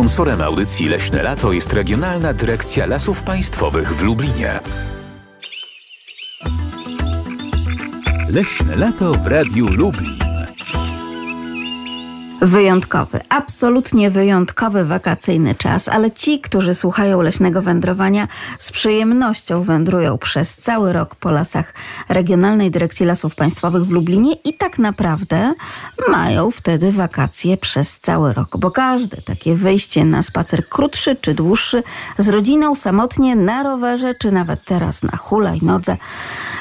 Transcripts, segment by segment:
Sponsorem audycji Leśne Lato jest Regionalna Dyrekcja Lasów Państwowych w Lublinie. Leśne Lato w Radiu Lublin. Wyjątkowy, absolutnie wyjątkowy wakacyjny czas, ale ci, którzy słuchają leśnego wędrowania, z przyjemnością wędrują przez cały rok po lasach Regionalnej Dyrekcji Lasów Państwowych w Lublinie i tak naprawdę mają wtedy wakacje przez cały rok, bo każde takie wyjście na spacer krótszy czy dłuższy z rodziną samotnie na rowerze, czy nawet teraz na hulajnodze,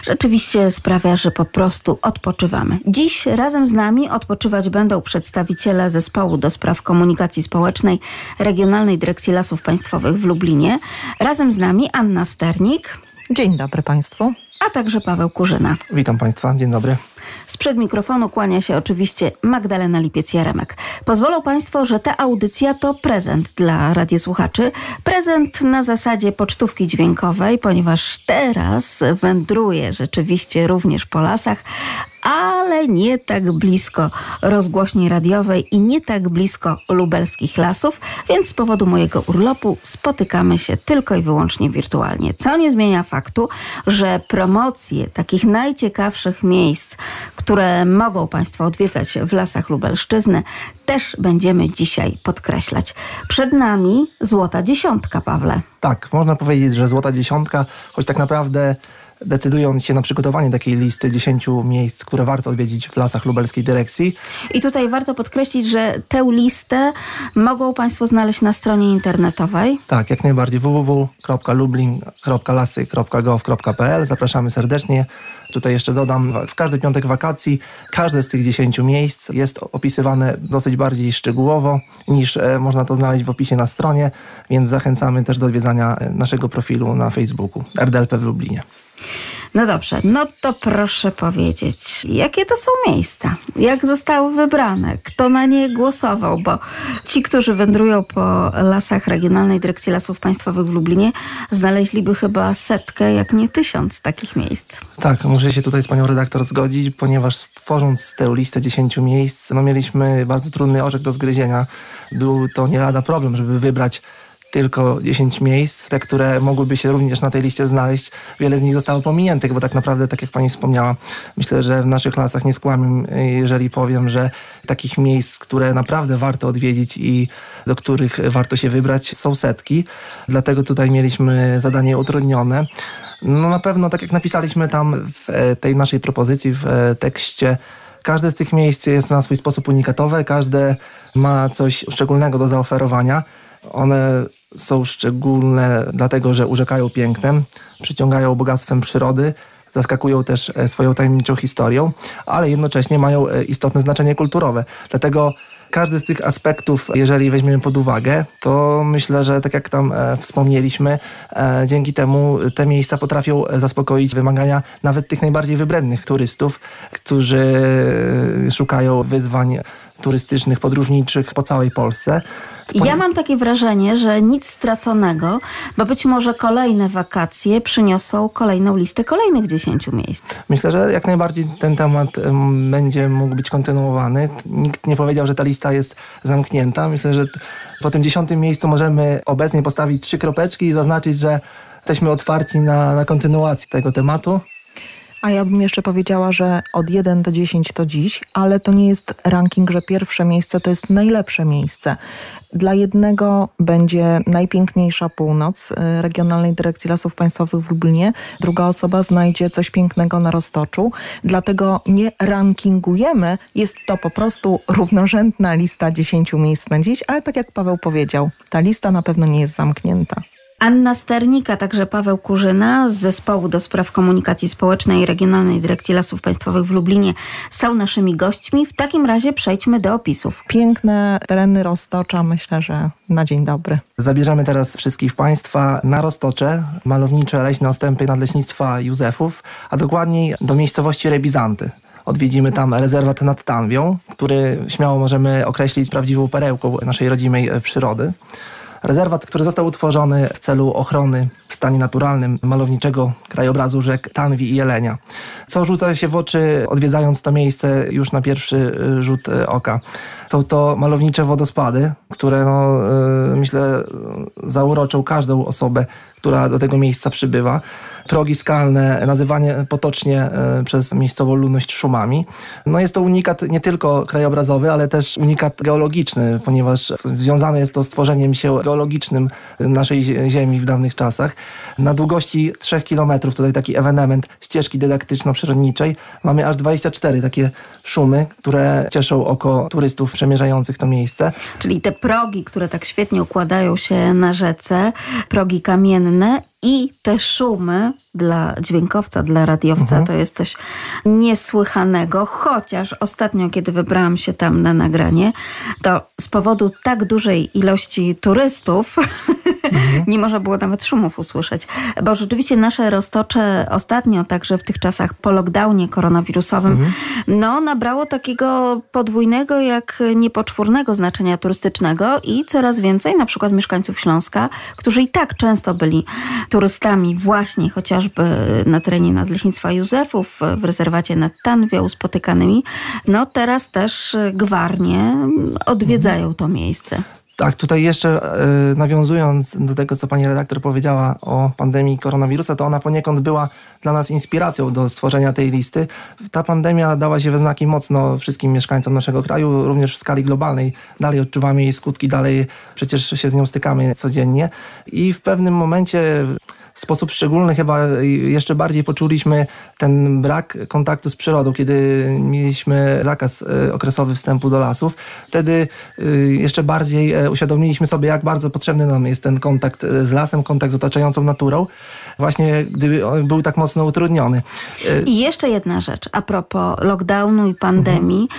rzeczywiście sprawia, że po prostu odpoczywamy. Dziś razem z nami odpoczywać będą przedstawiciele przedstawiciele Zespołu do Spraw Komunikacji Społecznej Regionalnej Dyrekcji Lasów Państwowych w Lublinie. Razem z nami Anna Sternik. Dzień dobry Państwu. A także Paweł Kurzyna. Witam Państwa, dzień dobry. Sprzed mikrofonu kłania się oczywiście Magdalena Lipiec-Jaremek. Pozwolą Państwo, że ta audycja to prezent dla radiosłuchaczy. Prezent na zasadzie pocztówki dźwiękowej, ponieważ teraz wędruję rzeczywiście również po lasach, ale nie tak blisko rozgłośni radiowej i nie tak blisko lubelskich lasów, więc z powodu mojego urlopu spotykamy się tylko i wyłącznie wirtualnie. Co nie zmienia faktu, że promocje takich najciekawszych miejsc, które mogą Państwo odwiedzać w lasach Lubelszczyzny, też będziemy dzisiaj podkreślać. Przed nami złota dziesiątka, Pawle. Tak, można powiedzieć, że złota dziesiątka, choć tak naprawdę decydując się na przygotowanie takiej listy 10 miejsc, które warto odwiedzić w lasach lubelskiej dyrekcji. I tutaj warto podkreślić, że tę listę mogą Państwo znaleźć na stronie internetowej. Tak, jak najbardziej www.lublin.lasy.gov.pl Zapraszamy serdecznie. Tutaj jeszcze dodam, w każdy piątek wakacji każde z tych 10 miejsc jest opisywane dosyć bardziej szczegółowo niż e, można to znaleźć w opisie na stronie, więc zachęcamy też do odwiedzania naszego profilu na Facebooku RDLP w Lublinie. No dobrze, no to proszę powiedzieć, jakie to są miejsca? Jak zostały wybrane? Kto na nie głosował? Bo ci, którzy wędrują po lasach Regionalnej Dyrekcji Lasów Państwowych w Lublinie, znaleźliby chyba setkę, jak nie tysiąc takich miejsc. Tak, muszę się tutaj z panią redaktor zgodzić, ponieważ tworząc tę listę dziesięciu miejsc, no mieliśmy bardzo trudny orzech do zgryzienia. Był to nie lada problem, żeby wybrać tylko 10 miejsc, te, które mogłyby się również na tej liście znaleźć. Wiele z nich zostało pominiętych, bo tak naprawdę, tak jak pani wspomniała, myślę, że w naszych lasach nie skłamię, jeżeli powiem, że takich miejsc, które naprawdę warto odwiedzić i do których warto się wybrać, są setki. Dlatego tutaj mieliśmy zadanie utrudnione. No na pewno, tak jak napisaliśmy tam w e, tej naszej propozycji, w e, tekście, każde z tych miejsc jest na swój sposób unikatowe, każde ma coś szczególnego do zaoferowania. One są szczególne dlatego, że urzekają pięknem, przyciągają bogactwem przyrody, zaskakują też e, swoją tajemniczą historią, ale jednocześnie mają e, istotne znaczenie kulturowe. Dlatego każdy z tych aspektów, jeżeli weźmiemy pod uwagę, to myślę, że tak jak tam e, wspomnieliśmy, dzięki temu te miejsca potrafią zaspokoić wymagania nawet tych najbardziej wybrednych turystów, którzy szukają wyzwań turystycznych, podróżniczych po całej Polsce. Ja mam takie wrażenie, że nic straconego, bo być może kolejne wakacje przyniosą kolejną listę kolejnych dziesięciu miejsc. Myślę, że jak najbardziej ten temat będzie mógł być kontynuowany. Nikt nie powiedział, że ta lista jest zamknięta. Myślę, że po tym dziesiątym miejscu możemy obecnie postawić trzy kropeczki i zaznaczyć, że jesteśmy otwarci na, na kontynuację tego tematu. A ja bym jeszcze powiedziała, że od 1 do 10 to dziś, ale to nie jest ranking, że pierwsze miejsce to jest najlepsze miejsce. Dla jednego będzie najpiękniejsza północ y, Regionalnej Dyrekcji Lasów Państwowych w Lublinie, druga osoba znajdzie coś pięknego na Roztoczu. Dlatego nie rankingujemy, jest to po prostu równorzędna lista 10 miejsc na dziś, ale tak jak Paweł powiedział, ta lista na pewno nie jest zamknięta. Anna Sternika, także Paweł Kurzyna z Zespołu do Spraw Komunikacji Społecznej Regionalnej Dyrekcji Lasów Państwowych w Lublinie są naszymi gośćmi. W takim razie przejdźmy do opisów. Piękne tereny Roztocza, myślę, że na dzień dobry. Zabierzemy teraz wszystkich Państwa na Roztocze, malownicze leśne ostępy nadleśnictwa Józefów, a dokładniej do miejscowości Rebizanty. Odwiedzimy tam rezerwat nad Tanwią, który śmiało możemy określić prawdziwą perełką naszej rodzimej przyrody. Rezerwat, który został utworzony w celu ochrony w stanie naturalnym malowniczego krajobrazu rzek Tanwi i Jelenia. Co rzuca się w oczy odwiedzając to miejsce już na pierwszy rzut oka. Są to malownicze wodospady, które no, y, myślę zauroczą każdą osobę, która do tego miejsca przybywa. Progi skalne, nazywanie potocznie e, przez miejscową ludność szumami. No jest to unikat nie tylko krajobrazowy, ale też unikat geologiczny, ponieważ związane jest to z tworzeniem się geologicznym naszej ziemi w dawnych czasach. Na długości 3 km, tutaj taki ewenement ścieżki dydaktyczno-przyrodniczej, mamy aż 24 takie szumy, które cieszą oko turystów przemierzających to miejsce. Czyli te progi, które tak świetnie układają się na rzece, progi kamienne i te szumy dla dźwiękowca, dla radiowca mhm. to jest coś niesłychanego, chociaż ostatnio, kiedy wybrałam się tam na nagranie, to z powodu tak dużej ilości turystów mhm. nie można było nawet szumów usłyszeć, bo rzeczywiście nasze roztocze ostatnio, także w tych czasach po lockdownie koronawirusowym, mhm. no nabrało takiego podwójnego, jak niepoczwórnego znaczenia turystycznego i coraz więcej na przykład mieszkańców Śląska, którzy i tak często byli turystami właśnie chociażby na terenie Nadleśnictwa Józefów, w rezerwacie nad Tanwią spotykanymi, no teraz też gwarnie odwiedzają to miejsce. Tak, tutaj jeszcze y, nawiązując do tego, co pani redaktor powiedziała o pandemii koronawirusa, to ona poniekąd była dla nas inspiracją do stworzenia tej listy. Ta pandemia dała się we znaki mocno wszystkim mieszkańcom naszego kraju, również w skali globalnej. Dalej odczuwamy jej skutki, dalej przecież się z nią stykamy codziennie i w pewnym momencie w sposób szczególny chyba jeszcze bardziej poczuliśmy ten brak kontaktu z przyrodą, kiedy mieliśmy zakaz e, okresowy wstępu do lasów. Wtedy e, jeszcze bardziej e, uświadomiliśmy sobie, jak bardzo potrzebny nam jest ten kontakt z lasem, kontakt z otaczającą naturą, właśnie gdyby był tak mocno utrudniony. I jeszcze jedna rzecz a propos lockdownu i pandemii, mhm.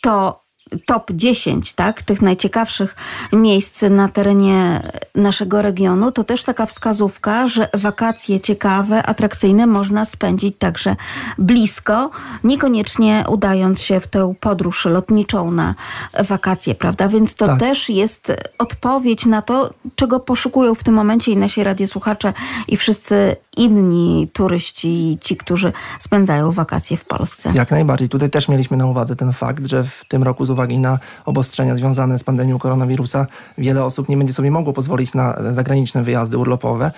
to top 10 tak, tych najciekawszych miejsc na terenie naszego regionu, to też taka wskazówka, że wakacje ciekawe, atrakcyjne można spędzić także blisko, niekoniecznie udając się w tę podróż lotniczą na wakacje, prawda? Więc to tak. też jest odpowiedź na to, czego poszukują w tym momencie i nasi radiosłuchacze i wszyscy inni turyści, ci, którzy spędzają wakacje w Polsce. Jak najbardziej. Tutaj też mieliśmy na uwadze ten fakt, że w tym roku z uwagi na obostrzenia związane z pandemią koronawirusa wiele osób nie będzie sobie mogło pozwolić na zagraniczne wyjazdy urlopowe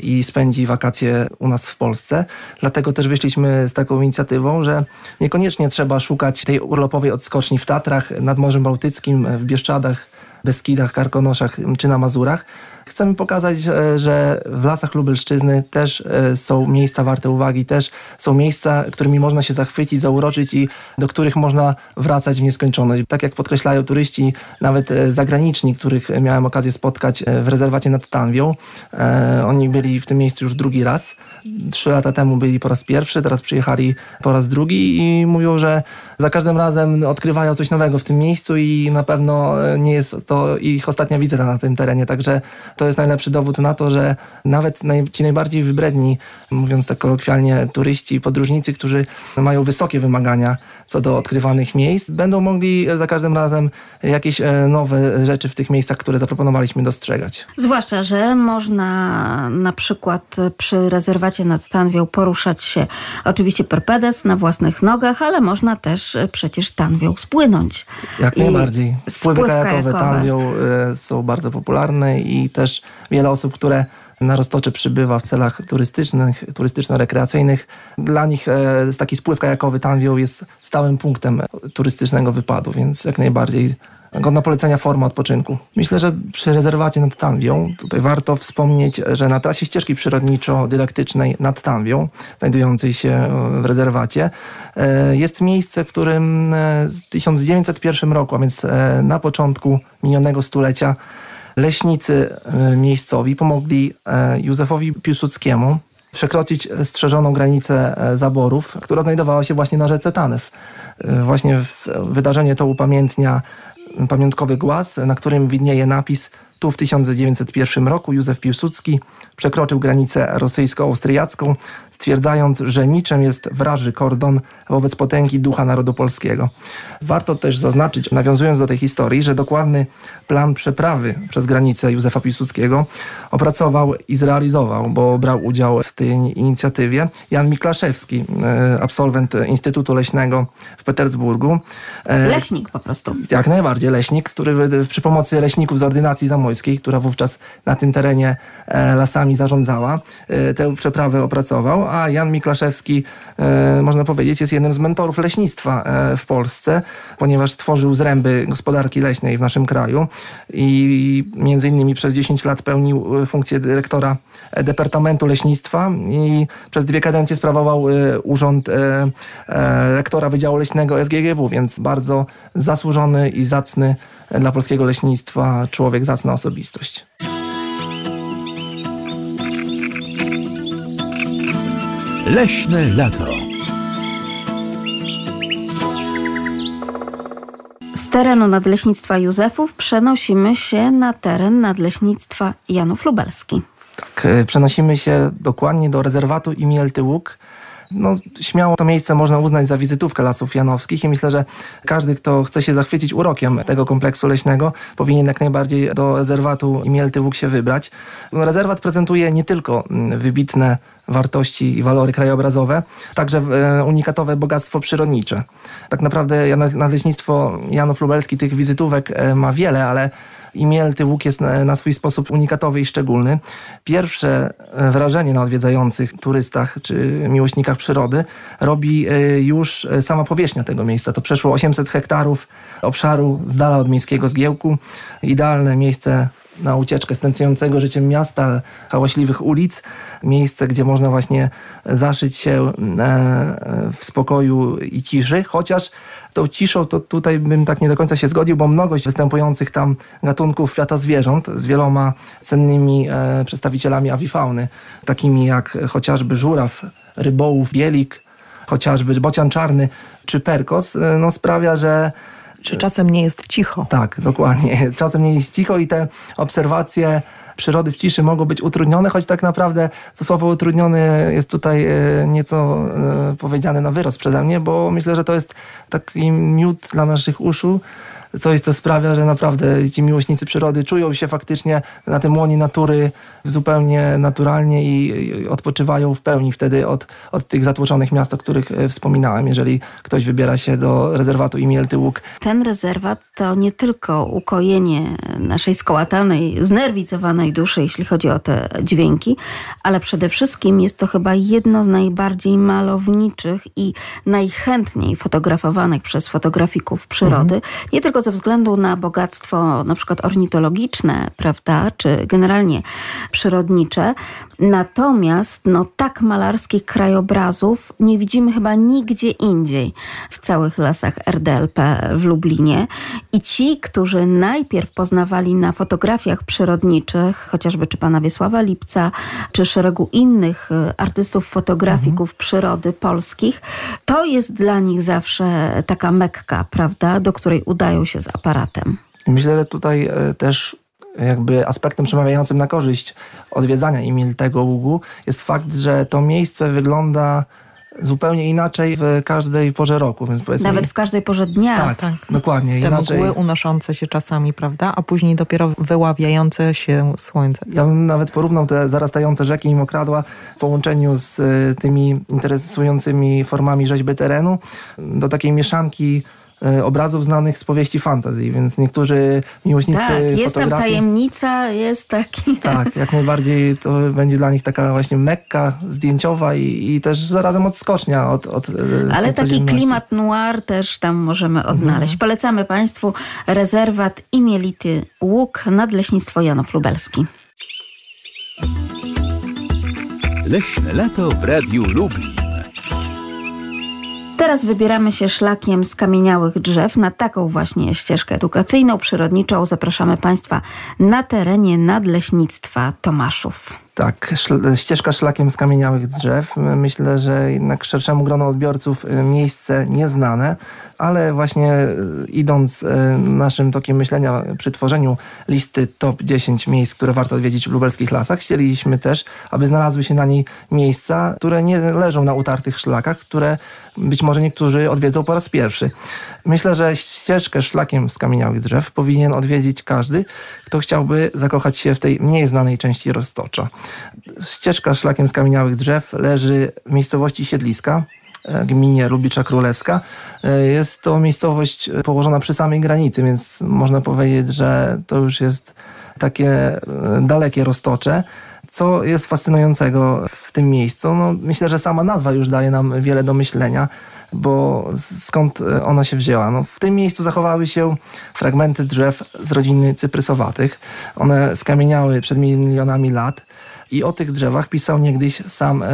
i spędzi wakacje u nas w Polsce. Dlatego też wyszliśmy z taką inicjatywą, że niekoniecznie trzeba szukać tej urlopowej odskoczni w Tatrach, nad Morzem Bałtyckim, w Bieszczadach, Beskidach, Karkonoszach czy na Mazurach, Chcemy pokazać, że w lasach Lubelszczyzny też e, są miejsca warte uwagi, też są miejsca, którymi można się zachwycić, zauroczyć i do których można wracać w nieskończoność. Tak jak podkreślają turyści, nawet e, zagraniczni, których miałem okazję spotkać e, w rezerwacie nad Tanwią, oni byli w tym miejscu już drugi raz. Trzy lata temu byli po raz pierwszy, teraz przyjechali po raz drugi i mówią, że za każdym razem odkrywają coś nowego w tym miejscu i na pewno nie jest to ich ostatnia wizyta na tym terenie, także to jest najlepszy dowód na to, że nawet ci najbardziej wybredni, mówiąc tak kolokwialnie, turyści, podróżnicy, którzy mają wysokie wymagania co do odkrywanych miejsc, będą mogli za każdym razem jakieś e, nowe rzeczy w tych miejscach, które zaproponowaliśmy dostrzegać. Zwłaszcza, że można na przykład przy rezerwacie nad Tanwią poruszać się oczywiście perpedes na własnych nogach, ale można też przecież Tanwią spłynąć. Jak najbardziej. Spływy kajakowe Tanwią e, są bardzo popularne i też też wiele osób, które na Roztocze przybywa w celach turystycznych, turystyczno-rekreacyjnych. Dla nich e, taki spływ kajakowy Tanwią jest stałym punktem turystycznego wypadu, więc jak najbardziej godna polecenia forma odpoczynku. Myślę, że przy rezerwacie nad Tanwią tutaj warto wspomnieć, że na trasie ścieżki przyrodniczo-dydaktycznej nad Tanwią, znajdującej się w rezerwacie, e, jest miejsce, w którym e, w 1901 roku, a więc na początku minionego stulecia, leśnicy e, miejscowi pomogli e, Józefowi Piłsudskiemu przekroczyć strzeżoną granicę e, zaborów, która znajdowała się właśnie na rzece Tanew. Właśnie wydarzenie to upamiętnia pamiątkowy głaz, na którym widnieje napis Tu w 1901 roku Józef Piłsudski przekroczył granicę rosyjsko-austriacką, stwierdzając, że niczym jest wraży kordon wobec potęgi ducha narodu polskiego. Warto też zaznaczyć, nawiązując do tej historii, że dokładny plan przeprawy przez granicę Józefa Piłsudskiego opracował i zrealizował, bo brał udział w tej inicjatywie Jan Miklaszewski, e, absolwent Instytutu Leśnego w Petersburgu. E, leśnik po prostu. Jak najbardziej leśnik, który przy pomocy leśników z ordynacji zamojskiej, która wówczas na tym terenie e, lasami zarządzała, tę przeprawę opracował, a Jan Miklaszewski, można powiedzieć, jest jednym z mentorów leśnictwa w Polsce, ponieważ tworzył zręby gospodarki leśnej w naszym kraju i między innymi przez 10 lat pełnił e, funkcję dyrektora e, Departamentu Leśnictwa i przez dwie kadencje sprawował e, urząd rektora Wydziału Leśnego SGGW, więc bardzo zasłużony i zacny dla polskiego leśnictwa człowiek, zacna osobistość. Leśne lato. terenu Nadleśnictwa Józefów przenosimy się na teren Nadleśnictwa Janów Lubelski. Tak, e, przenosimy się dokładnie do rezerwatu Imielty Łuk. No, śmiało to miejsce można uznać za wizytówkę Lasów Janowskich i myślę, że każdy, kto chce się zachwycić urokiem tego kompleksu leśnego, powinien jak najbardziej do rezerwatu Imielty Łuk się wybrać. Rezerwat prezentuje nie tylko mm, wybitne wartości i walory krajobrazowe, także e, unikatowe bogactwo przyrodnicze. Tak naprawdę Nadleśnictwo Janów Lubelski tych wizytówek e, ma wiele, ale i Mielty Łuk jest na, na, swój sposób unikatowy i szczególny. Pierwsze e, wrażenie na odwiedzających turystach czy miłośnikach przyrody robi już sama powierzchnia tego miejsca. To przeszło 800 hektarów obszaru z dala od miejskiego zgiełku. Idealne miejsce na ucieczkę z życiem miasta, hałaśliwych ulic, miejsce, gdzie można właśnie zaszyć się e, w spokoju i ciszy, chociaż tą ciszą to tutaj bym tak nie do końca się zgodził, bo mnogość występujących tam gatunków świata zwierząt z wieloma cennymi e, przedstawicielami awifauny, takimi jak chociażby żuraw, rybołów, bielik, chociażby bocian czarny czy perkos, e, no sprawia, że czy czasem nie jest cicho? Tak, dokładnie. Czasem nie jest cicho i te obserwacje przyrody w ciszy mogą być utrudnione, choć tak naprawdę to słowo utrudniony jest tutaj e, nieco e, powiedziane na wyrost przeze mnie, bo myślę, że to jest taki miód dla naszych uszu, coś, co sprawia, że naprawdę ci miłośnicy przyrody czują się faktycznie na tym łonie natury zupełnie naturalnie i odpoczywają w pełni wtedy od, od tych zatłoczonych miast, o których e, wspominałem, jeżeli ktoś wybiera się do rezerwatu Imielty Łuk. Ten rezerwat to nie tylko ukojenie naszej skołatanej, znerwicowanej duszy, jeśli chodzi o te dźwięki, ale przede wszystkim jest to chyba jedno z najbardziej malowniczych i najchętniej fotografowanych przez fotografików przyrody. Mhm. Nie tylko ze względu na bogactwo na przykład ornitologiczne, prawda, czy generalnie przyrodnicze. Natomiast no, tak malarskich krajobrazów nie widzimy chyba nigdzie indziej w całych lasach RDLP w Lublinie. I ci, którzy najpierw poznawali na fotografiach przyrodniczych, chociażby czy pana Wiesława Lipca, czy szeregu innych y, artystów, fotografików mhm. przyrody polskich, to jest dla nich zawsze taka mekka, prawda, do której udają się z aparatem. Myślę, że tutaj e, też jakby aspektem przemawiającym na korzyść odwiedzania Emil tego ługu jest fakt, że to miejsce wygląda zupełnie inaczej w każdej porze roku. Więc Nawet w każdej porze dnia. Tak, tak. dokładnie. Te inaczej. mgły unoszące się czasami, prawda? A później dopiero wyławiające się słońce. Ja bym nawet porównał te zarastające rzeki i mokradła w połączeniu z e, tymi interesującymi formami rzeźby terenu do takiej mieszanki obrazów znanych z powieści fantazji, więc niektórzy miłośnicy tak, jest fotografii... tam tajemnica, jest taki... Tak, jak najbardziej to będzie dla nich taka właśnie mekka zdjęciowa i, i też zarazem odskocznia od, od e, Ale taki klimat noir też tam możemy odnaleźć. Mhm. Polecamy Państwu rezerwat Imielity Łuk, Nadleśnictwo Janów Lubelski. Leśne lato w Radiu Lublin. Teraz wybieramy się szlakiem skamieniałych drzew na taką właśnie ścieżkę edukacyjną, przyrodniczą. Zapraszamy Państwa na terenie Nadleśnictwa Tomaszów. Tak, szl- ścieżka szlakiem skamieniałych drzew. Myślę, że jednak szerszemu gronu odbiorców y, miejsce nieznane, ale właśnie y, idąc y, naszym tokiem myślenia przy tworzeniu listy top 10 miejsc, które warto odwiedzić w lubelskich lasach, chcieliśmy też, aby znalazły się na niej miejsca, które nie leżą na utartych szlakach, które być może niektórzy odwiedzą po raz pierwszy. Myślę, że ścieżkę szlakiem skamieniałych drzew powinien odwiedzić każdy, kto chciałby zakochać się w tej mniej znanej części Roztocza. Ścieżka szlakiem skamieniałych drzew leży w miejscowości Siedliska, e, gminie Lubicza Królewska. E, Jest to miejscowość położona przy samej granicy, więc można powiedzieć, że to już jest takie e, dalekie Roztocze. Co jest fascynującego w tym miejscu? No, myślę, że sama nazwa już daje nam wiele do myślenia, bo skąd ona się wzięła? No, w tym miejscu zachowały się fragmenty drzew z rodziny cyprysowatych. One skamieniały przed milionami lat. I o tych drzewach pisał niegdyś sam e,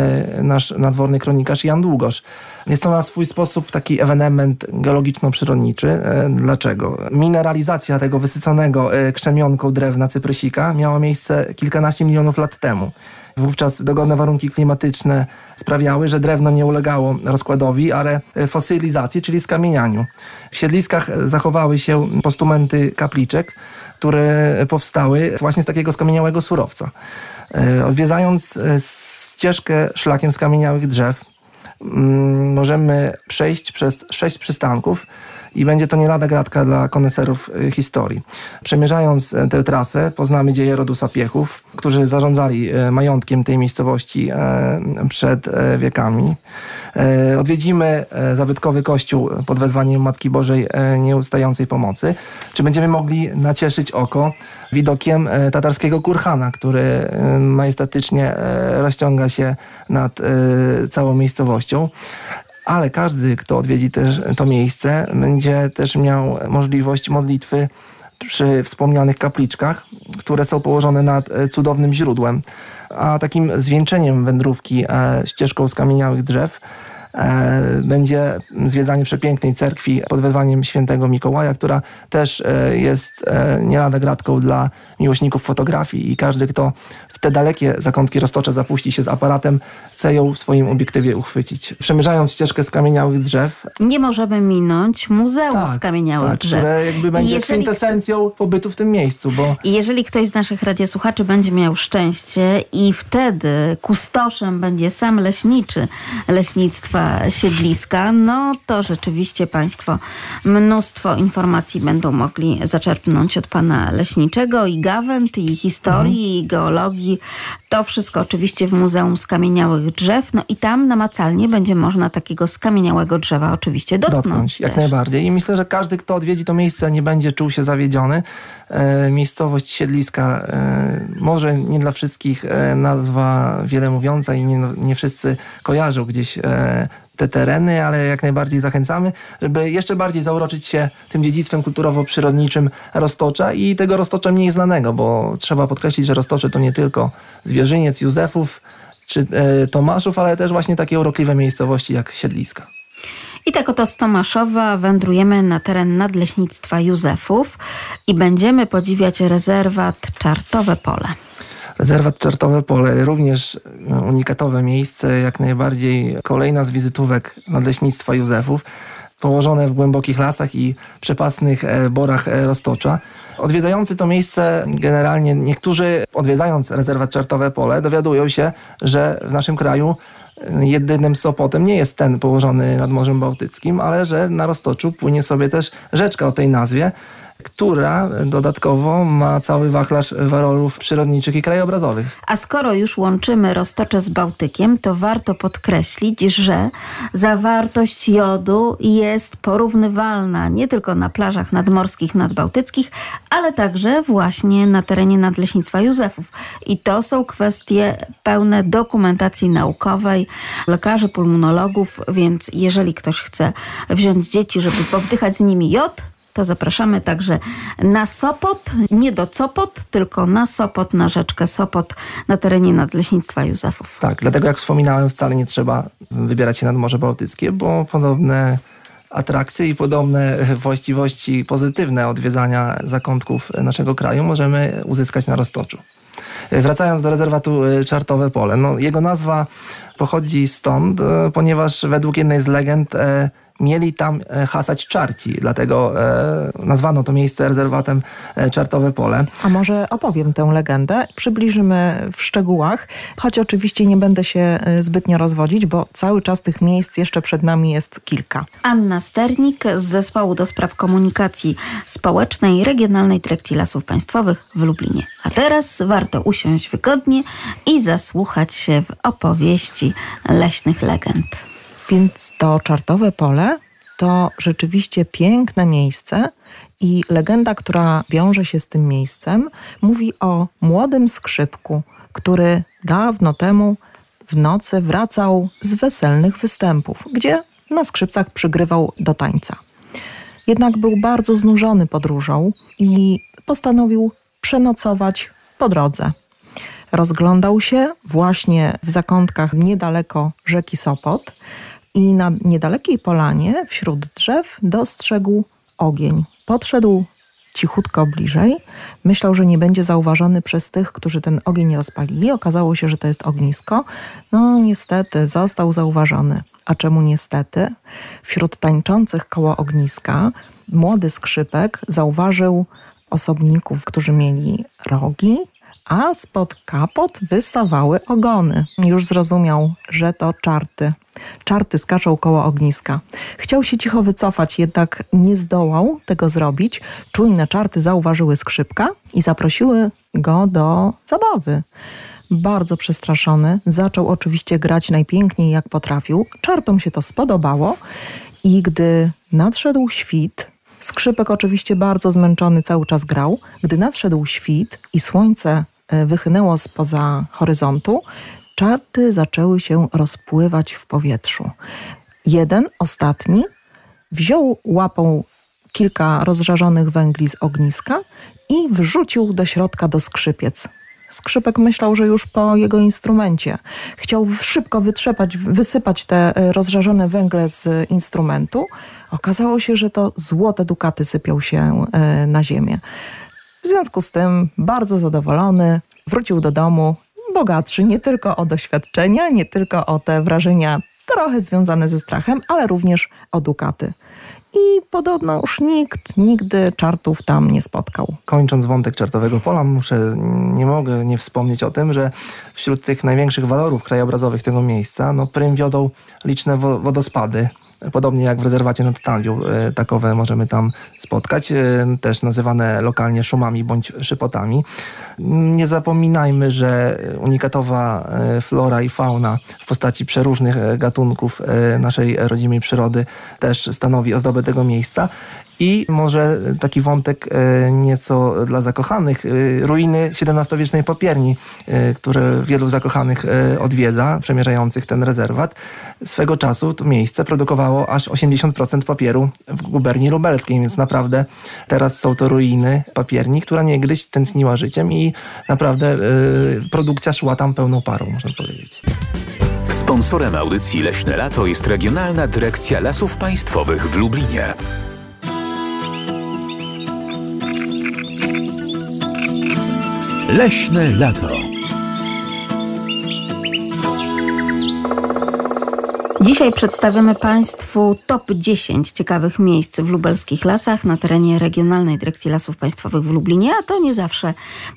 nasz nadworny kronikarz Jan Długosz. Jest to na swój sposób taki ewenement geologiczno-przyrodniczy. E, Dlaczego? Mineralizacja tego wysyconego e, krzemionką drewna cyprysika miała miejsce kilkanaście milionów lat temu. Wówczas dogodne warunki klimatyczne sprawiały, że drewno nie ulegało rozkładowi, ale fosylizacji, czyli skamienianiu. W siedliskach zachowały się postumenty kapliczek, które powstały właśnie z takiego skamieniałego surowca. E, Odwiedzając e, ścieżkę szlakiem skamieniałych drzew, mm, możemy przejść przez sześć przystanków i będzie to nie lada gratka dla koneserów e, historii. Przemierzając e, tę trasę, poznamy dzieje rodu Sapiechów, którzy zarządzali e, majątkiem tej miejscowości e, przed wiekami. Odwiedzimy zabytkowy kościół pod wezwaniem Matki Bożej Nieustającej Pomocy. Czy będziemy mogli nacieszyć oko widokiem tatarskiego kurhana, który majestatycznie rozciąga się nad całą miejscowością. Ale każdy, kto odwiedzi też to miejsce, będzie też miał możliwość modlitwy przy wspomnianych kapliczkach, które są położone nad e, cudownym źródłem. A takim zwieńczeniem wędrówki e, ścieżką skamieniałych drzew będzie zwiedzanie przepięknej cerkwi pod wezwaniem świętego Mikołaja, która też e, jest e, nie lada gratką dla miłośników fotografii i każdy, kto w te dalekie zakątki roztocze zapuści się z aparatem, chce ją w swoim obiektywie uchwycić. Przemierzając ścieżkę skamieniałych drzew, Nie możemy minąć Muzeum Skamieniałych tak, Drzew. które jakby będzie jeżeli- kwintesencją pobytu w tym miejscu, bo jeżeli ktoś z naszych radiosłuchaczy będzie miał szczęście i wtedy kustoszem będzie sam leśniczy leśnictwa siedliska, no to rzeczywiście Państwo mnóstwo informacji będą mogli zaczerpnąć od pana leśniczego i gawęd, i historii, i geologii. To wszystko oczywiście w Muzeum Skamieniałych Drzew. No i tam namacalnie będzie można takiego skamieniałego drzewa oczywiście dotknąć. dotknąć jak najbardziej. I myślę, że każdy, kto odwiedzi to miejsce, nie będzie czuł się zawiedziony. E, miejscowość Siedliska e, może nie dla wszystkich e, nazwa wiele mówiąca i nie, nie wszyscy kojarzą gdzieś te tereny, ale jak najbardziej zachęcamy, żeby jeszcze bardziej zauroczyć się tym dziedzictwem kulturowo-przyrodniczym Roztocza i tego Roztocza mniej znanego, bo trzeba podkreślić, że Roztocze to nie tylko Zwierzyniec, Józefów czy Tomaszów, ale też właśnie takie urokliwe miejscowości jak Siedliska. I tak oto z Tomaszowa wędrujemy na teren Nadleśnictwa Józefów i będziemy podziwiać rezerwat Czartowe Pole. Rezerwat Czartowe Pole, również e, unikatowe miejsce, jak najbardziej kolejna z wizytówek Nadleśnictwa Józefów, położone w głębokich lasach i przepasnych e, borach e, Roztocza. Odwiedzający to miejsce, generalnie niektórzy odwiedzając rezerwat Czartowe Pole, dowiadują się, że w naszym kraju jedynym Sopotem nie jest ten położony nad Morzem Bałtyckim, ale że na Roztoczu płynie sobie też rzeczka o tej nazwie, która dodatkowo ma cały wachlarz walorów przyrodniczych i krajobrazowych. A skoro już łączymy Roztocze z Bałtykiem, to warto podkreślić, że zawartość jodu jest porównywalna nie tylko na plażach nadmorskich, nadbałtyckich, ale także właśnie na terenie Nadleśnictwa Józefów. I to są kwestie pełne dokumentacji naukowej, lekarzy, pulmonologów, więc jeżeli ktoś chce wziąć dzieci, żeby powdychać z nimi jod, to zapraszamy także na Sopot, nie do Copot, tylko na Sopot, na rzeczkę Sopot na terenie Nadleśnictwa Józefów. Tak, dlatego jak wspominałem, wcale nie trzeba wybierać się nad Morze Bałtyckie, bo podobne atrakcje i podobne właściwości pozytywne odwiedzania zakątków naszego kraju możemy uzyskać na Roztoczu. Wracając do rezerwatu Czartowe Pole. No, jego nazwa pochodzi stąd, ponieważ według jednej z legend mieli tam e, hasać czarci, dlatego e, nazwano to miejsce rezerwatem e, Czartowe Pole. A może opowiem tę legendę, przybliżymy w szczegółach, choć oczywiście nie będę się zbytnio rozwodzić, bo cały czas tych miejsc jeszcze przed nami jest kilka. Anna Sternik z Zespołu do Spraw Komunikacji Społecznej Regionalnej Dyrekcji Lasów Państwowych w Lublinie. A teraz warto usiąść wygodnie i zasłuchać się w opowieści leśnych legend. Więc to Czartowe Pole to rzeczywiście piękne miejsce i legenda, która wiąże się z tym miejscem, mówi o młodym skrzypku, który dawno temu w nocy wracał z weselnych występów, gdzie na skrzypcach przygrywał do tańca. Jednak był bardzo znużony podróżą i postanowił przenocować po drodze. Rozglądał się właśnie w zakątkach niedaleko rzeki Sopot, i na niedalekiej polanie wśród drzew dostrzegł ogień. Podszedł cichutko bliżej. Myślał, że nie będzie zauważony przez tych, którzy ten ogień rozpalili. Okazało się, że to jest ognisko. No niestety został zauważony. A czemu niestety? Wśród tańczących koło ogniska młody skrzypek zauważył osobników, którzy mieli rogi, a spod kapot wystawały ogony. Już zrozumiał, że to czarty. Czarty skaczą koło ogniska. Chciał się cicho wycofać, jednak nie zdołał tego zrobić. Czujne czarty zauważyły skrzypka i zaprosiły go do zabawy. Bardzo przestraszony, zaczął oczywiście grać najpiękniej jak potrafił. Czartom się to spodobało i gdy nadszedł świt, skrzypek oczywiście bardzo zmęczony cały czas grał, gdy nadszedł świt i słońce wychynęło spoza horyzontu, czarty zaczęły się rozpływać w powietrzu. Jeden, ostatni, wziął łapą kilka rozżarzonych węgli z ogniska i wrzucił do środka do skrzypiec. Skrzypek myślał, że już po jego instrumencie. Chciał szybko wytrzepać, wysypać te e, rozżarzone węgle z instrumentu. Okazało się, że to złote dukaty sypią się e, na ziemię. W związku z tym, bardzo zadowolony, wrócił do domu bogatszy nie tylko o doświadczenia, nie tylko o te wrażenia trochę związane ze strachem, ale również o dukaty. I podobno już nikt nigdy czartów tam nie spotkał. Kończąc wątek czartowego pola, muszę, nie mogę nie wspomnieć o tym, że wśród tych największych walorów krajobrazowych tego miejsca, no prym wiodą liczne wodospady, Podobnie jak w rezerwacie nad Tanwią, e, takowe możemy tam spotkać, e, też nazywane lokalnie szumami bądź szypotami. Nie zapominajmy, że unikatowa e, flora i fauna w postaci przeróżnych gatunków naszej rodzimej przyrody też stanowi ozdobę tego miejsca. I może taki wątek e, nieco dla zakochanych, e, ruiny XVII-wiecznej popierni, e, które wielu zakochanych odwiedza, przemierzających ten rezerwat. Swego czasu to miejsce produkowało aż 80% papieru w guberni lubelskiej, więc naprawdę teraz są to ruiny papierni, która niegdyś tętniła życiem i naprawdę produkcja szła tam pełną parą, można powiedzieć. Sponsorem audycji Leśne Lato jest Regionalna Dyrekcja Lasów Państwowych w Lublinie. Leśne lato. Dzisiaj przedstawiamy Państwu top 10 ciekawych miejsc w lubelskich lasach na terenie Regionalnej Dyrekcji Lasów Państwowych w Lublinie, a to nie zawsze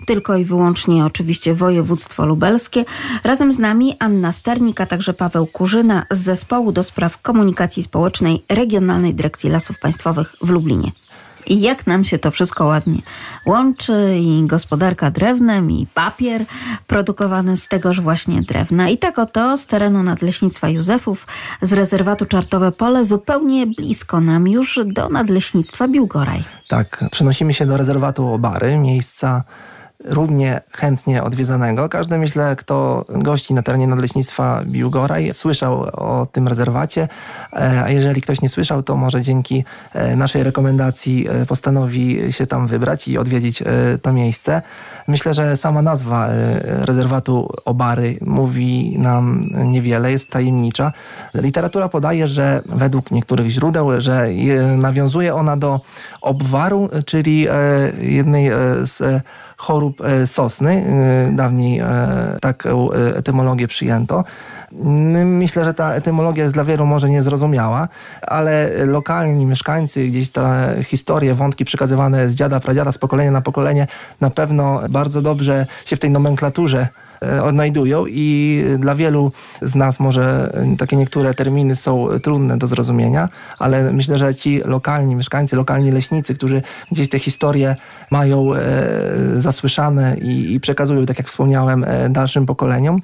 tylko i wyłącznie oczywiście województwo lubelskie. Razem z nami Anna Sternik, a także Paweł Kurzyna z Zespołu do Spraw Komunikacji Społecznej Regionalnej Dyrekcji Lasów Państwowych w Lublinie. I jak nam się to wszystko ładnie łączy i gospodarka drewnem i papier produkowany z tegoż właśnie drewna. I tak oto z terenu Nadleśnictwa Józefów z rezerwatu Czartowe Pole zupełnie blisko nam już do Nadleśnictwa Biłgoraj. Tak, przenosimy się do rezerwatu Obary, miejsca równie chętnie odwiedzanego. Każdy, myślę, kto gości na terenie Nadleśnictwa Biłgoraj, słyszał o tym rezerwacie, e, a jeżeli ktoś nie słyszał, to może dzięki e, naszej rekomendacji e, postanowi się tam wybrać i odwiedzić to miejsce. Myślę, że sama nazwa rezerwatu Obary mówi nam niewiele, jest tajemnicza. Literatura podaje, że według niektórych źródeł, że nawiązuje ona do obwaru, czyli jednej z chorób sosny. Dawniej taką etymologię przyjęto. Myślę, że ta etymologia jest dla wielu może niezrozumiała, ale lokalni mieszkańcy, gdzieś te historie, wątki przekazywane z dziada, pradziada, z pokolenia na pokolenie na pewno bardzo dobrze się w tej nomenklaturze E, odnajdują i dla wielu z nas może takie niektóre terminy są trudne do zrozumienia, ale myślę, że ci lokalni mieszkańcy, lokalni leśnicy, którzy gdzieś te historie mają e, zasłyszane i, przekazują, tak jak wspomniałem, e, dalszym pokoleniom,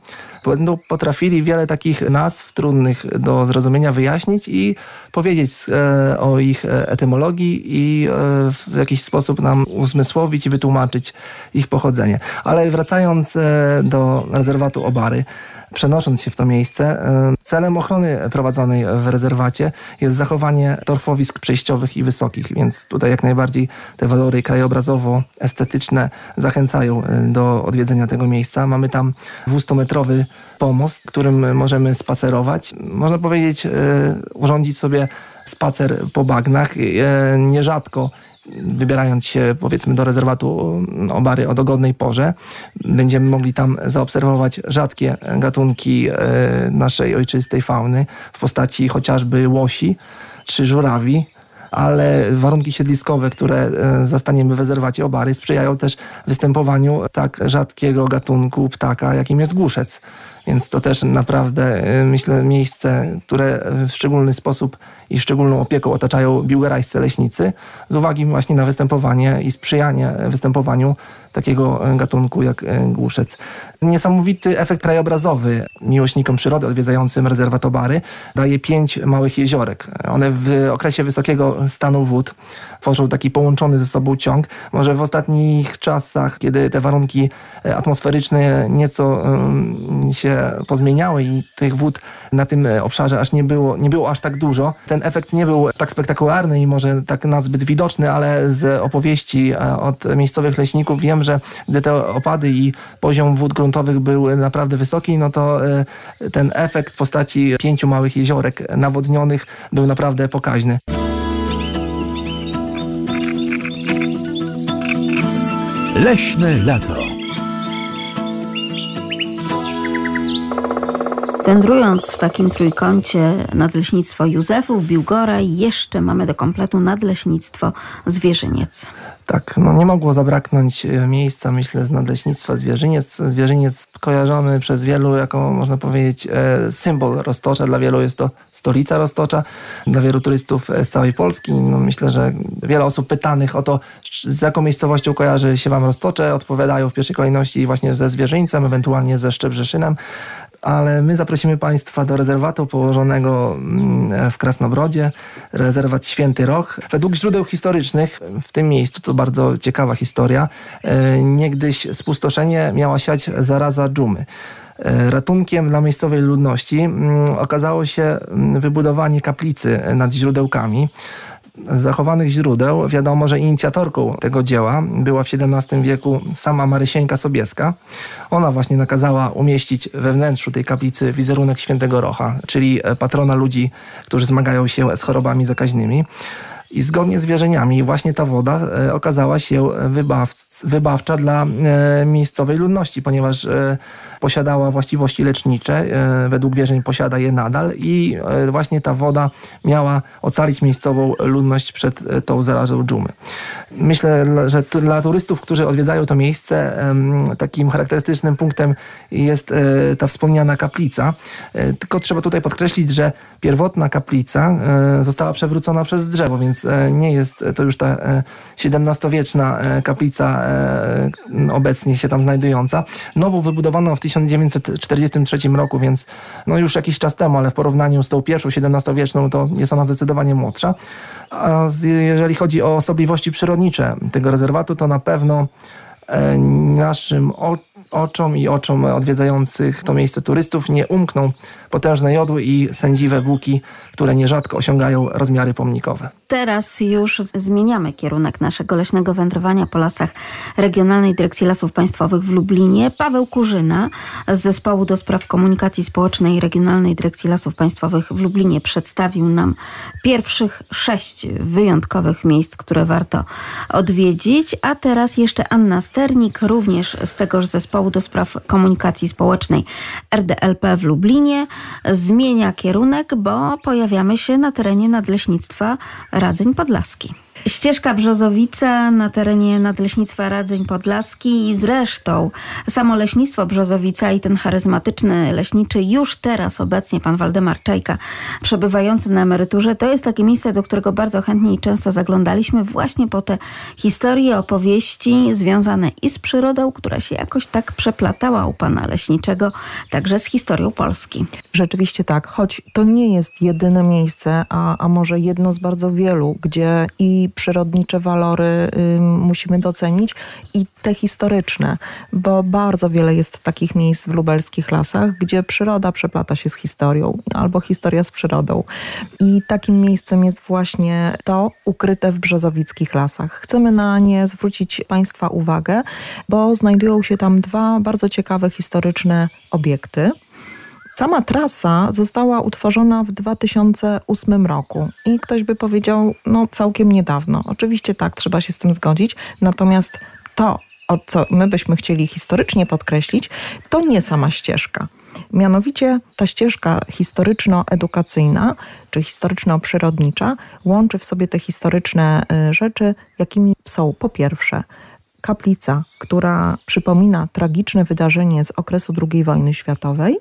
będą potrafili wiele takich nazw trudnych do zrozumienia wyjaśnić i powiedzieć o ich etymologii i w jakiś sposób nam uzmysłowić i wytłumaczyć ich pochodzenie. Ale wracając do rezerwatu Obary. Przenosząc się w to miejsce, e, celem ochrony prowadzonej w rezerwacie jest zachowanie torfowisk przejściowych i wysokich, więc tutaj jak najbardziej te walory krajobrazowo-estetyczne zachęcają e, do odwiedzenia tego miejsca. Mamy tam 200-metrowy pomost, którym możemy spacerować. Można powiedzieć, e, urządzić sobie spacer po bagnach. Nierzadko wybierając się powiedzmy do rezerwatu Obary o dogodnej porze, będziemy mogli tam zaobserwować rzadkie gatunki e, naszej ojczystej fauny w postaci chociażby łosi czy żurawi ale warunki siedliskowe, które e, zastaniemy w rezerwacie Obary sprzyjają też występowaniu tak rzadkiego gatunku ptaka, jakim jest głuszec. Więc to też naprawdę, e, myślę, miejsce, które w szczególny sposób i szczególną opieką otaczają biłgerajscy leśnicy z uwagi właśnie na występowanie i sprzyjanie występowaniu takiego gatunku jak e, głuszec. Niesamowity efekt krajobrazowy miłośnikom przyrody odwiedzającym rezerwat Obary daje pięć małych jeziorek. One w okresie wysokiego stanu wód tworzą taki połączony ze sobą ciąg. Może w ostatnich czasach, kiedy te warunki e, atmosferyczne nieco się pozmieniały i tych wód na tym obszarze aż nie było, nie było aż tak dużo, ten ten efekt nie był tak spektakularny i może tak nazbyt widoczny, ale z opowieści e, od miejscowych leśników wiem, że gdy te opady i poziom wód gruntowych był naprawdę wysoki, no to e, ten efekt w postaci pięciu małych jeziorek nawodnionych był naprawdę pokaźny. Leśne lato. Wędrując w takim trójkącie nadleśnictwo Józefów, Biłgora i jeszcze mamy do kompletu nadleśnictwo Zwierzyniec. Tak, no nie mogło zabraknąć e, miejsca, myślę, z nadleśnictwa Zwierzyniec. Zwierzyniec kojarzony przez wielu jako, można powiedzieć, e, symbol Roztocza. Dla wielu jest to stolica Roztocza, dla wielu turystów z całej Polski. No myślę, że wiele osób pytanych o to, z jaką miejscowością kojarzy się Wam Roztocze, odpowiadają w pierwszej kolejności właśnie ze Zwierzyńcem, ewentualnie ze Szczebrzeszynem ale my zaprosimy Państwa do rezerwatu położonego mm, w Krasnobrodzie, rezerwat Święty Roch. Według źródeł historycznych w tym miejscu, to bardzo ciekawa historia, e, niegdyś spustoszenie miała siać zaraza dżumy. E, ratunkiem dla miejscowej ludności mm, okazało się mm, wybudowanie kaplicy nad źródełkami. Z zachowanych źródeł wiadomo, że inicjatorką tego dzieła była w XVII wieku sama Marysieńka Sobieska. Ona właśnie nakazała umieścić we wnętrzu tej kaplicy wizerunek świętego Rocha, czyli patrona ludzi, którzy zmagają się z chorobami zakaźnymi. I zgodnie z wierzeniami właśnie ta woda e, okazała się wybawcza dla e, miejscowej ludności, ponieważ e, posiadała właściwości lecznicze, według wierzeń posiada je nadal i właśnie ta woda miała ocalić miejscową ludność przed tą zarazą dżumy. Myślę, że dla turystów, którzy odwiedzają to miejsce, takim charakterystycznym punktem jest ta wspomniana kaplica. Tylko trzeba tutaj podkreślić, że pierwotna kaplica została przewrócona przez drzewo, więc E, nie jest to już ta XVII-wieczna e, e, kaplica obecnie się tam znajdująca. Nową wybudowano w 1943 roku, więc no już jakiś czas temu, ale w porównaniu z tą pierwszą XVII-wieczną to jest ona zdecydowanie młodsza. A jeżeli chodzi o osobliwości przyrodnicze tego rezerwatu, to na pewno naszym oczom i oczom odwiedzających to miejsce turystów nie umkną potężne jodły i sędziwe buki, które nierzadko osiągają rozmiary pomnikowe. teraz już zmieniamy kierunek naszego leśnego wędrowania po lasach Regionalnej Dyrekcji Lasów Państwowych w Lublinie. Paweł Kurzyna z Zespołu do Spraw Komunikacji Społecznej Regionalnej Dyrekcji Lasów Państwowych w Lublinie przedstawił nam pierwszych sześć wyjątkowych miejsc, które warto odwiedzić. A teraz jeszcze Anna Sternik, również z tegoż Zespołu do Spraw Komunikacji Społecznej RDLP w Lublinie, zmienia kierunek, bo pojawiamy się na terenie Nadleśnictwa Radzeń Podlaski. Ścieżka Brzozowica na terenie Nadleśnictwa Radzeń Podlaski i zresztą samo Leśnictwo Brzozowica i ten charyzmatyczny leśniczy już teraz obecnie pan Waldemar Czajka przebywający na emeryturze to jest takie miejsce, do którego bardzo chętnie i często zaglądaliśmy właśnie po te historie, opowieści związane i z przyrodą, która się jakoś tak przeplatała u pana leśniczego, także z historią Polski. Rzeczywiście tak, choć to nie jest jedyne miejsce, a, a może jedno z bardzo wielu, gdzie i przyrodnicze walory musimy docenić i te historyczne, bo bardzo wiele jest takich miejsc w lubelskich lasach, gdzie przyroda przeplata się z historią albo historia z przyrodą. I takim miejscem jest właśnie to ukryte w brzozowickich lasach. Chcemy na nie zwrócić Państwa uwagę, bo znajdują się tam dwa bardzo ciekawe historyczne obiekty. Sama trasa została utworzona w 2008 roku i ktoś by powiedział, no całkiem niedawno. Oczywiście tak, trzeba się z tym zgodzić, natomiast to, o co my byśmy chcieli historycznie podkreślić, to nie sama ścieżka. Mianowicie ta ścieżka historyczno-edukacyjna czy historyczno-przyrodnicza łączy w sobie te historyczne y, rzeczy, jakimi są po pierwsze kaplica, która przypomina tragiczne wydarzenie z okresu II wojny światowej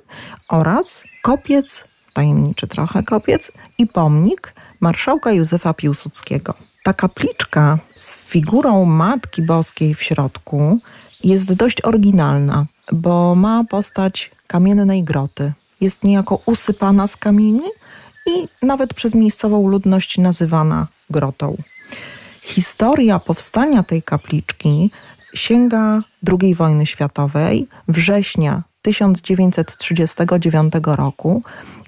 oraz kopiec, tajemniczy trochę kopiec i pomnik marszałka Józefa Piłsudskiego. Ta kapliczka z figurą Matki Boskiej w środku jest dość oryginalna, bo ma postać kamiennej groty. Jest niejako usypana z kamieni i nawet przez miejscową ludność nazywana grotą. Historia powstania tej kapliczki sięga II wojny światowej, września 1939 roku,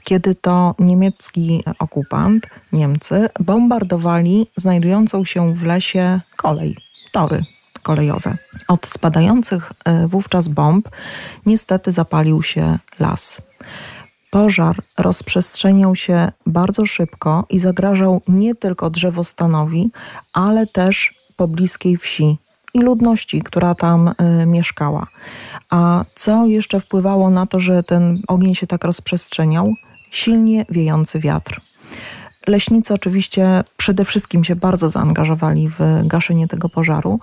kiedy to niemiecki okupant, Niemcy, bombardowali znajdującą się w lesie kolej, tory kolejowe. Od spadających e, wówczas bomb niestety zapalił się las. Pożar rozprzestrzeniał się bardzo szybko i zagrażał nie tylko drzewostanowi, ale też pobliskiej wsi i ludności, która tam y, mieszkała. A co jeszcze wpływało na to, że ten ogień się tak rozprzestrzeniał? Silnie wiejący wiatr. Leśnicy oczywiście przede wszystkim się bardzo zaangażowali w gaszenie tego pożaru,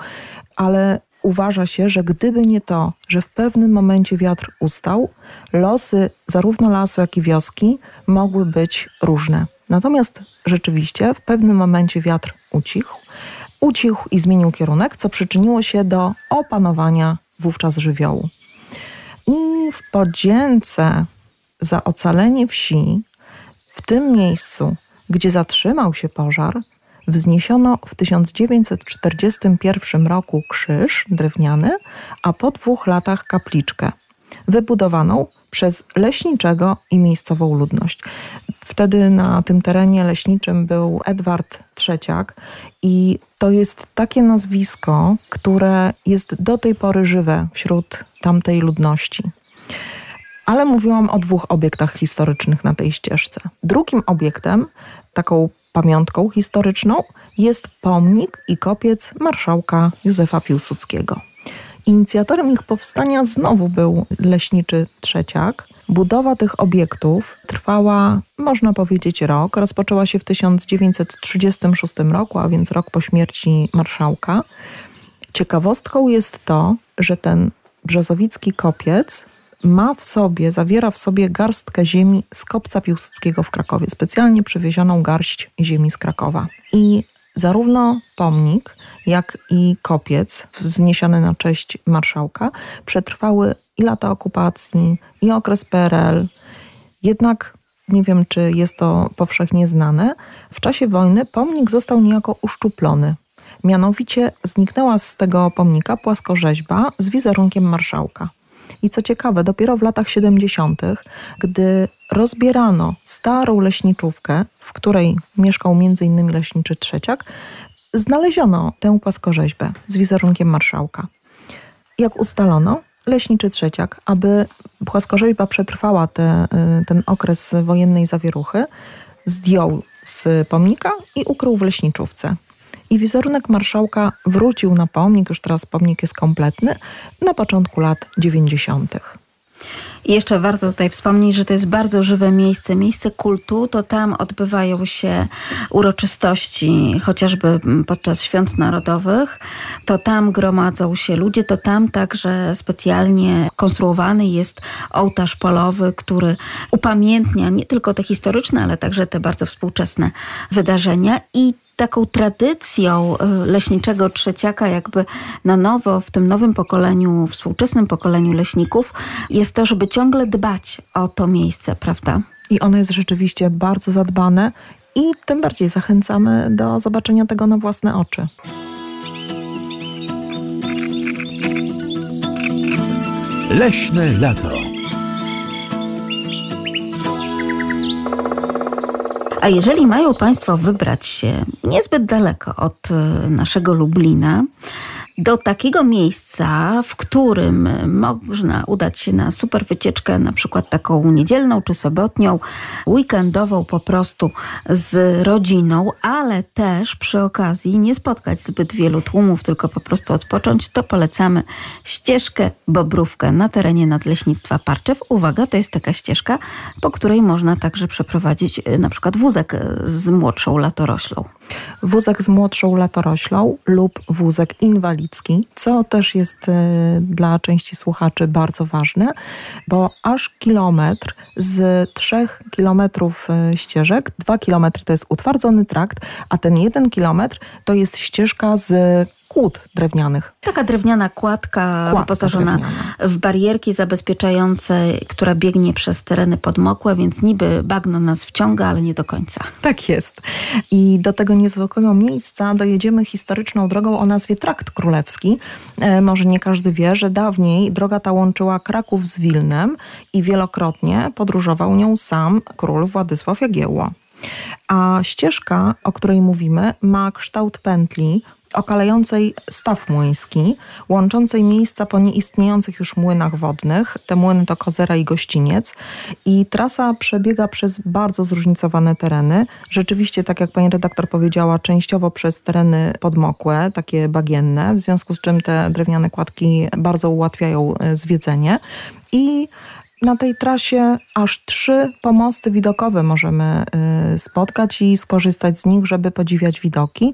ale uważa się, że gdyby nie to, że w pewnym momencie wiatr ustał, losy zarówno lasu, jak i wioski mogły być różne. Natomiast rzeczywiście w pewnym momencie wiatr ucichł, ucichł i zmienił kierunek, co przyczyniło się do opanowania wówczas żywiołu. I w podzięce za ocalenie wsi, w tym miejscu, gdzie zatrzymał się pożar, wzniesiono w 1941 roku krzyż drewniany, a po dwóch latach kapliczkę, wybudowaną przez leśniczego i miejscową ludność. Wtedy na tym terenie leśniczym był Edward Trzeciak i to jest takie nazwisko, które jest do tej pory żywe wśród tamtej ludności. Ale mówiłam o dwóch obiektach historycznych na tej ścieżce. Drugim obiektem, taką pamiątką historyczną, jest pomnik i kopiec marszałka Józefa Piłsudskiego. Inicjatorem ich powstania znowu był leśniczy Trzeciak. Budowa tych obiektów trwała, można powiedzieć, rok. Rozpoczęła się w 1936 roku, a więc rok po śmierci marszałka. Ciekawostką jest to, że ten brzozowicki kopiec ma w sobie, zawiera w sobie garstkę ziemi z kopca Piłsudskiego w Krakowie, specjalnie przywiezioną garść ziemi z Krakowa. I zarówno pomnik, jak i kopiec wzniesiony na cześć marszałka przetrwały i lata okupacji, i okres PRL. Jednak nie wiem, czy jest to powszechnie znane, w czasie wojny pomnik został niejako uszczuplony. Mianowicie zniknęła z tego pomnika płaskorzeźba z wizerunkiem marszałka. I co ciekawe, dopiero w latach 70., gdy rozbierano starą leśniczówkę, w której mieszkał m.in. leśniczy Trzeciak, znaleziono tę płaskorzeźbę z wizerunkiem marszałka. Jak ustalono, leśniczy Trzeciak, aby płaskorzeźba przetrwała te, y, ten okres wojennej zawieruchy, zdjął z pomnika i ukrył w leśniczówce. I wizerunek marszałka wrócił na pomnik, już teraz pomnik jest kompletny, na początku lat 90. I jeszcze warto tutaj wspomnieć, że to jest bardzo żywe miejsce, miejsce kultu. To tam odbywają się uroczystości, chociażby podczas świąt narodowych. To tam gromadzą się ludzie, to tam także specjalnie konstruowany jest ołtarz polowy, który upamiętnia nie tylko te historyczne, ale także te bardzo współczesne wydarzenia. I taką tradycją y, leśniczego trzeciaka, jakby na nowo w tym nowym pokoleniu, współczesnym pokoleniu leśników, jest to, żeby ciągle dbać o to miejsce, prawda? I ono jest rzeczywiście bardzo zadbane i tym bardziej zachęcamy do zobaczenia tego na własne oczy. Leśne lato. A jeżeli mają Państwo wybrać się niezbyt daleko od y, naszego Lublina, do takiego miejsca, w którym można udać się na super wycieczkę, na przykład taką niedzielną czy sobotnią, weekendową po prostu z rodziną, ale też przy okazji nie spotkać zbyt wielu tłumów, tylko po prostu odpocząć, to polecamy ścieżkę Bobrówkę na terenie Nadleśnictwa Parczew. Uwaga, to jest taka ścieżka, po której można także przeprowadzić y, na przykład wózek z młodszą latoroślą. Wózek z młodszą latoroślą lub wózek inwalidzki co też jest e, dla części słuchaczy bardzo ważne, bo aż kilometr z trzech kilometrów e, ścieżek, dwa kilometry to jest utwardzony trakt, a ten jeden kilometr to jest ścieżka z kłód drewnianych. Taka drewniana kładka, kładka wyposażona drewniana. w barierki zabezpieczające, która biegnie przez tereny podmokłe, więc niby bagno nas wciąga, ale nie do końca. Tak jest. I do tego niezwykłego miejsca dojedziemy historyczną drogą o nazwie Trakt Królewski. E, może nie każdy wie, że dawniej droga ta łączyła Kraków z Wilnem i wielokrotnie podróżował nią sam król Władysław Jagiełło. A ścieżka, o której mówimy, ma kształt pętli, okalającej staw młyński, łączącej miejsca po nieistniejących już młynach wodnych. Te młyny to Kozera i Gościniec. I trasa przebiega przez bardzo zróżnicowane tereny. Rzeczywiście, tak jak pani redaktor powiedziała, częściowo przez tereny podmokłe, takie bagienne, w związku z czym te drewniane kładki bardzo ułatwiają e, zwiedzenie. I na tej trasie aż trzy pomosty widokowe możemy y, spotkać i skorzystać z nich, żeby podziwiać widoki.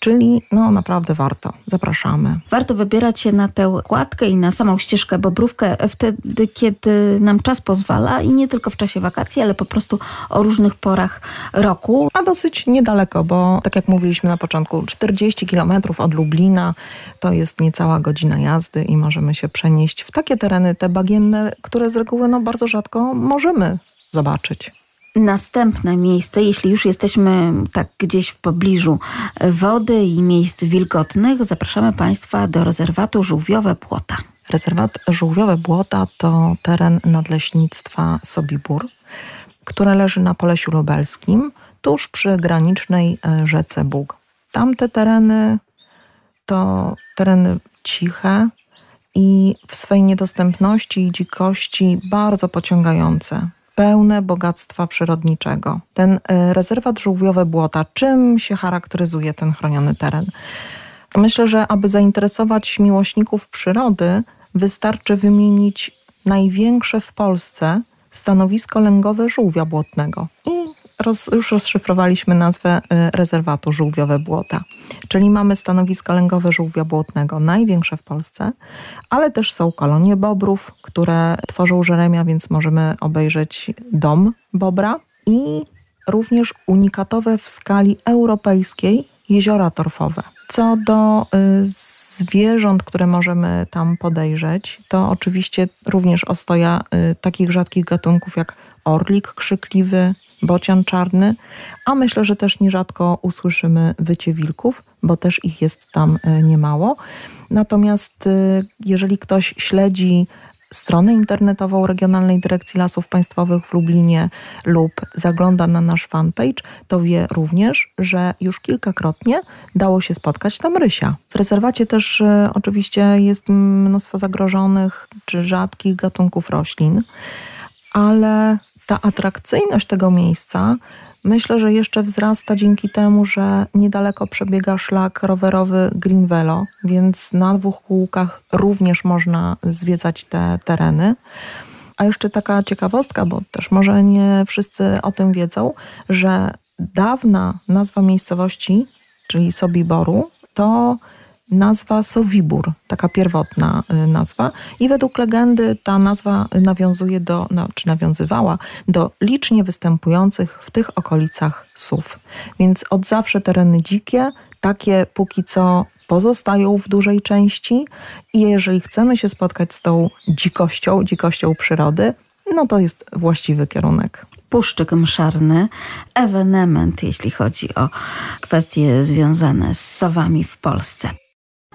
Czyli no naprawdę warto. Zapraszamy. Warto wybierać się na tę kładkę i na samą ścieżkę Bobrówkę wtedy, kiedy nam czas pozwala i nie tylko w czasie wakacji, ale po prostu o różnych porach roku. A dosyć niedaleko, bo tak jak mówiliśmy na początku, 40 kilometrów od Lublina to jest niecała godzina jazdy i możemy się przenieść w takie tereny, te bagienne, które z reguły no, bardzo rzadko możemy zobaczyć. Następne miejsce, jeśli już jesteśmy tak gdzieś w pobliżu wody i miejsc wilgotnych, zapraszamy Państwa do rezerwatu Żółwiowe Błota. Rezerwat Żółwiowe Błota to teren nadleśnictwa Sobibór, które leży na Polesiu Lubelskim, tuż przy granicznej e, rzece Bóg. Tamte tereny to tereny ciche i w swej niedostępności i dzikości bardzo pociągające pełne bogactwa przyrodniczego. Ten e, rezerwat żółwiowe błota, czym się charakteryzuje ten chroniony teren? Myślę, że aby zainteresować miłośników przyrody, wystarczy wymienić największe w Polsce stanowisko lęgowe żółwia błotnego. I roz, już rozszyfrowaliśmy nazwę y, rezerwatu żółwiowe błota. Czyli mamy stanowisko lęgowe żółwia błotnego, największe w Polsce, ale też są kolonie bobrów, które tworzą żeremia, więc możemy obejrzeć dom bobra i również unikatowe w skali europejskiej jeziora torfowe. Co do y, zwierząt, które możemy tam podejrzeć, to oczywiście również ostoja y, takich rzadkich gatunków jak orlik krzykliwy, bocian czarny, a myślę, że też nierzadko usłyszymy wycie wilków, bo też ich jest tam e, niemało. Natomiast e, jeżeli ktoś śledzi stronę internetową Regionalnej Dyrekcji Lasów Państwowych w Lublinie lub zagląda na nasz fanpage, to wie również, że już kilkakrotnie dało się spotkać tam rysia. W rezerwacie też e, oczywiście jest mnóstwo zagrożonych czy rzadkich gatunków roślin, ale ta atrakcyjność tego miejsca myślę, że jeszcze wzrasta dzięki temu, że niedaleko przebiega szlak rowerowy Green Velo, więc na dwóch kółkach również można zwiedzać te tereny. A jeszcze taka ciekawostka, bo też może nie wszyscy o tym wiedzą, że dawna nazwa miejscowości, czyli Sobiboru, to nazwa Sowibór, taka pierwotna y, nazwa. I według legendy ta nazwa nawiązuje do, no, czy nawiązywała do licznie występujących w tych okolicach sów. Więc od zawsze tereny dzikie, takie póki co pozostają w dużej części i jeżeli chcemy się spotkać z tą dzikością, dzikością przyrody, no to jest właściwy kierunek. Puszczyk Mszarny, ewenement, jeśli chodzi o kwestie związane z sowami w Polsce.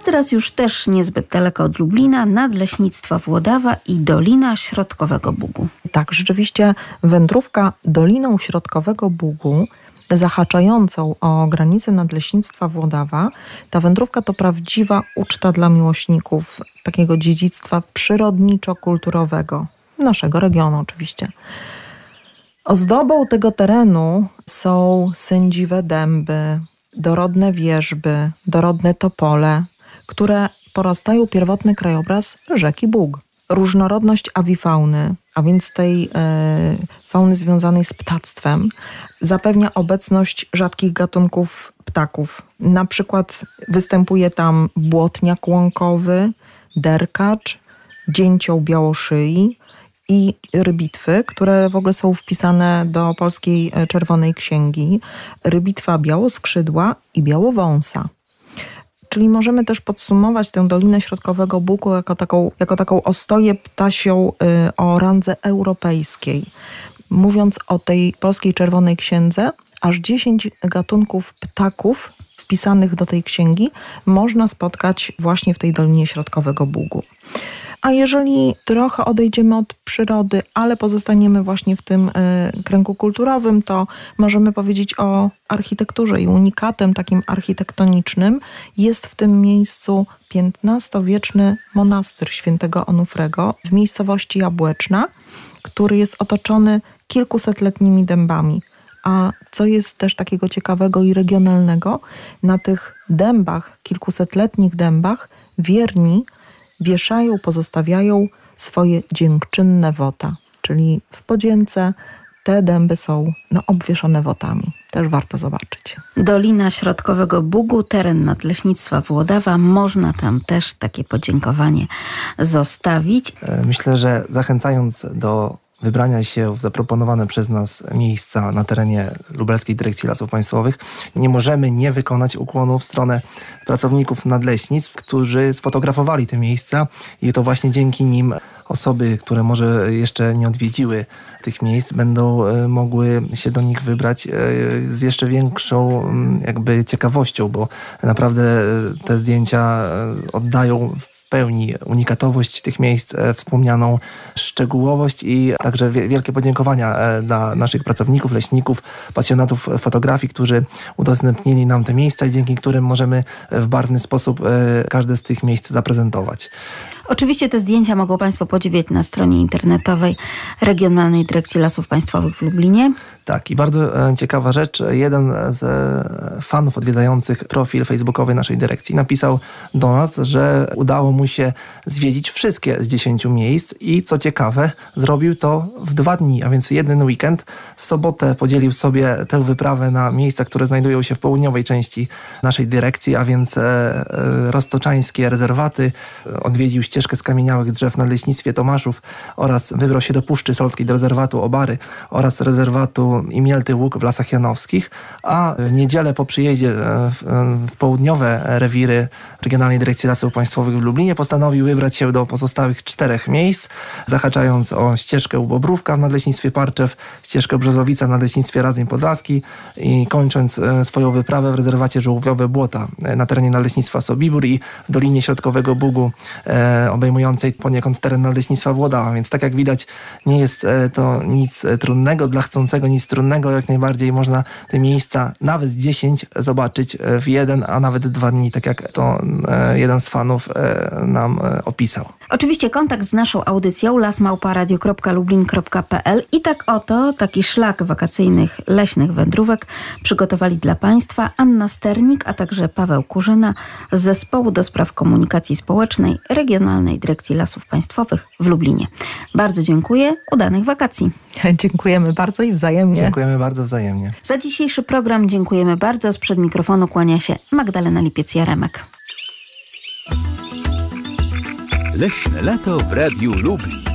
Teraz już też niezbyt daleko od Lublina, nadleśnictwa Włodawa i Dolina Środkowego Bugu. Tak, rzeczywiście wędrówka Doliną Środkowego Bugu zahaczającą o granicę Nadleśnictwa Włodawa, ta wędrówka to prawdziwa uczta dla miłośników takiego dziedzictwa przyrodniczo-kulturowego naszego regionu oczywiście. Ozdobą tego terenu są sędziwe dęby, dorodne wierzby, dorodne topole, które porastają pierwotny krajobraz rzeki Bóg. Różnorodność awifauny, a więc tej e, fauny związanej z ptactwem, zapewnia obecność rzadkich gatunków ptaków. Na przykład występuje tam błotniak łąkowy, derkacz, dzięcioł białoszyi i rybitwy, które w ogóle są wpisane do polskiej e, Czerwonej Księgi. Rybitwa białoskrzydła i białowąsa. Czyli możemy też podsumować tę Dolinę Środkowego Buku jako taką, jako taką ostoję ptasią y, o randze europejskiej. Mówiąc o tej polskiej Czerwonej Księdze, aż 10 gatunków ptaków wpisanych do tej księgi można spotkać właśnie w tej Dolinie Środkowego Bugu. A jeżeli trochę odejdziemy od przyrody, ale pozostaniemy właśnie w tym e, kręgu kulturowym, to możemy powiedzieć o architekturze i unikatem takim architektonicznym jest w tym miejscu XV-wieczny monastyr świętego Onufrego w miejscowości Jabłeczna, który jest otoczony kilkusetletnimi dębami. A co jest też takiego ciekawego i regionalnego, na tych dębach, kilkusetletnich dębach, wierni wieszają, pozostawiają swoje dziękczynne wota, czyli w podzięce te dęby są no, obwieszone wotami. Też warto zobaczyć. Dolina Środkowego Bugu, teren nadleśnictwa Włodawa. Można tam też takie podziękowanie zostawić. E, myślę, że zachęcając do wybrania się w zaproponowane przez nas miejsca na terenie Lubelskiej Dyrekcji Lasów Państwowych, nie możemy nie wykonać ukłonu w stronę pracowników nadleśnictw, którzy sfotografowali te miejsca i to właśnie dzięki nim osoby, które może jeszcze nie odwiedziły tych miejsc, będą e, mogły się do nich wybrać e, z jeszcze większą mm, jakby ciekawością, bo naprawdę e, te zdjęcia oddają pełni unikatowość tych miejsc, e, wspomnianą szczegółowość i także wielkie podziękowania e, dla naszych pracowników, leśników, pasjonatów fotografii, którzy udostępnili nam te miejsca i dzięki którym możemy w barwny sposób e, każde z tych miejsc zaprezentować. Oczywiście te zdjęcia mogą Państwo podziwiać na stronie internetowej Regionalnej Dyrekcji Lasów Państwowych w Lublinie. Tak, i bardzo e, ciekawa rzecz. Jeden z e, fanów odwiedzających profil facebookowy naszej dyrekcji napisał do nas, że udało mu się zwiedzić wszystkie z dziesięciu miejsc i co ciekawe, zrobił to w dwa dni, a więc jeden weekend. W sobotę podzielił sobie tę wyprawę na miejsca, które znajdują się w południowej części naszej dyrekcji, a więc e, roztoczańskie rezerwaty. Odwiedził ścieżkę skamieniałych drzew na leśnictwie Tomaszów oraz wybrał się do Puszczy Solskiej, do rezerwatu Obary oraz rezerwatu parku Imielty Łuk w Lasach Janowskich, a niedzielę po przyjeździe w, w południowe rewiry Regionalnej Dyrekcji Lasów Państwowych w Lublinie postanowił wybrać się do pozostałych czterech miejsc, zahaczając o ścieżkę u Bobrówka w Nadleśnictwie Parczew, ścieżkę Brzozowica w Nadleśnictwie Radzeń Podlaski i kończąc swoją wyprawę w rezerwacie żółwiowe Błota na terenie Nadleśnictwa Sobibór i w Dolinie Środkowego Bugu obejmującej poniekąd teren Nadleśnictwa Włodawa, więc tak jak widać nie jest to nic trudnego, dla chcącego nic trudnego, jak najbardziej można te miejsca, nawet 10 zobaczyć w jeden, a nawet dwa dni, tak jak to e, jeden z fanów e, nam e, opisał. Oczywiście kontakt z naszą audycją lasmałparadio.lublin.pl i tak oto taki szlak wakacyjnych leśnych wędrówek przygotowali dla Państwa Anna Sternik, a także Paweł Kurzyna z Zespołu do Spraw Komunikacji Społecznej Regionalnej Dyrekcji Lasów Państwowych w Lublinie. Bardzo dziękuję, udanych wakacji. Dziękujemy bardzo i wzajemnie. Dziękujemy bardzo wzajemnie. Za dzisiejszy program dziękujemy bardzo. Sprzed mikrofonu kłania się Magdalena Lipiec-Jaremek. Leśne lato w Radiu Lublin.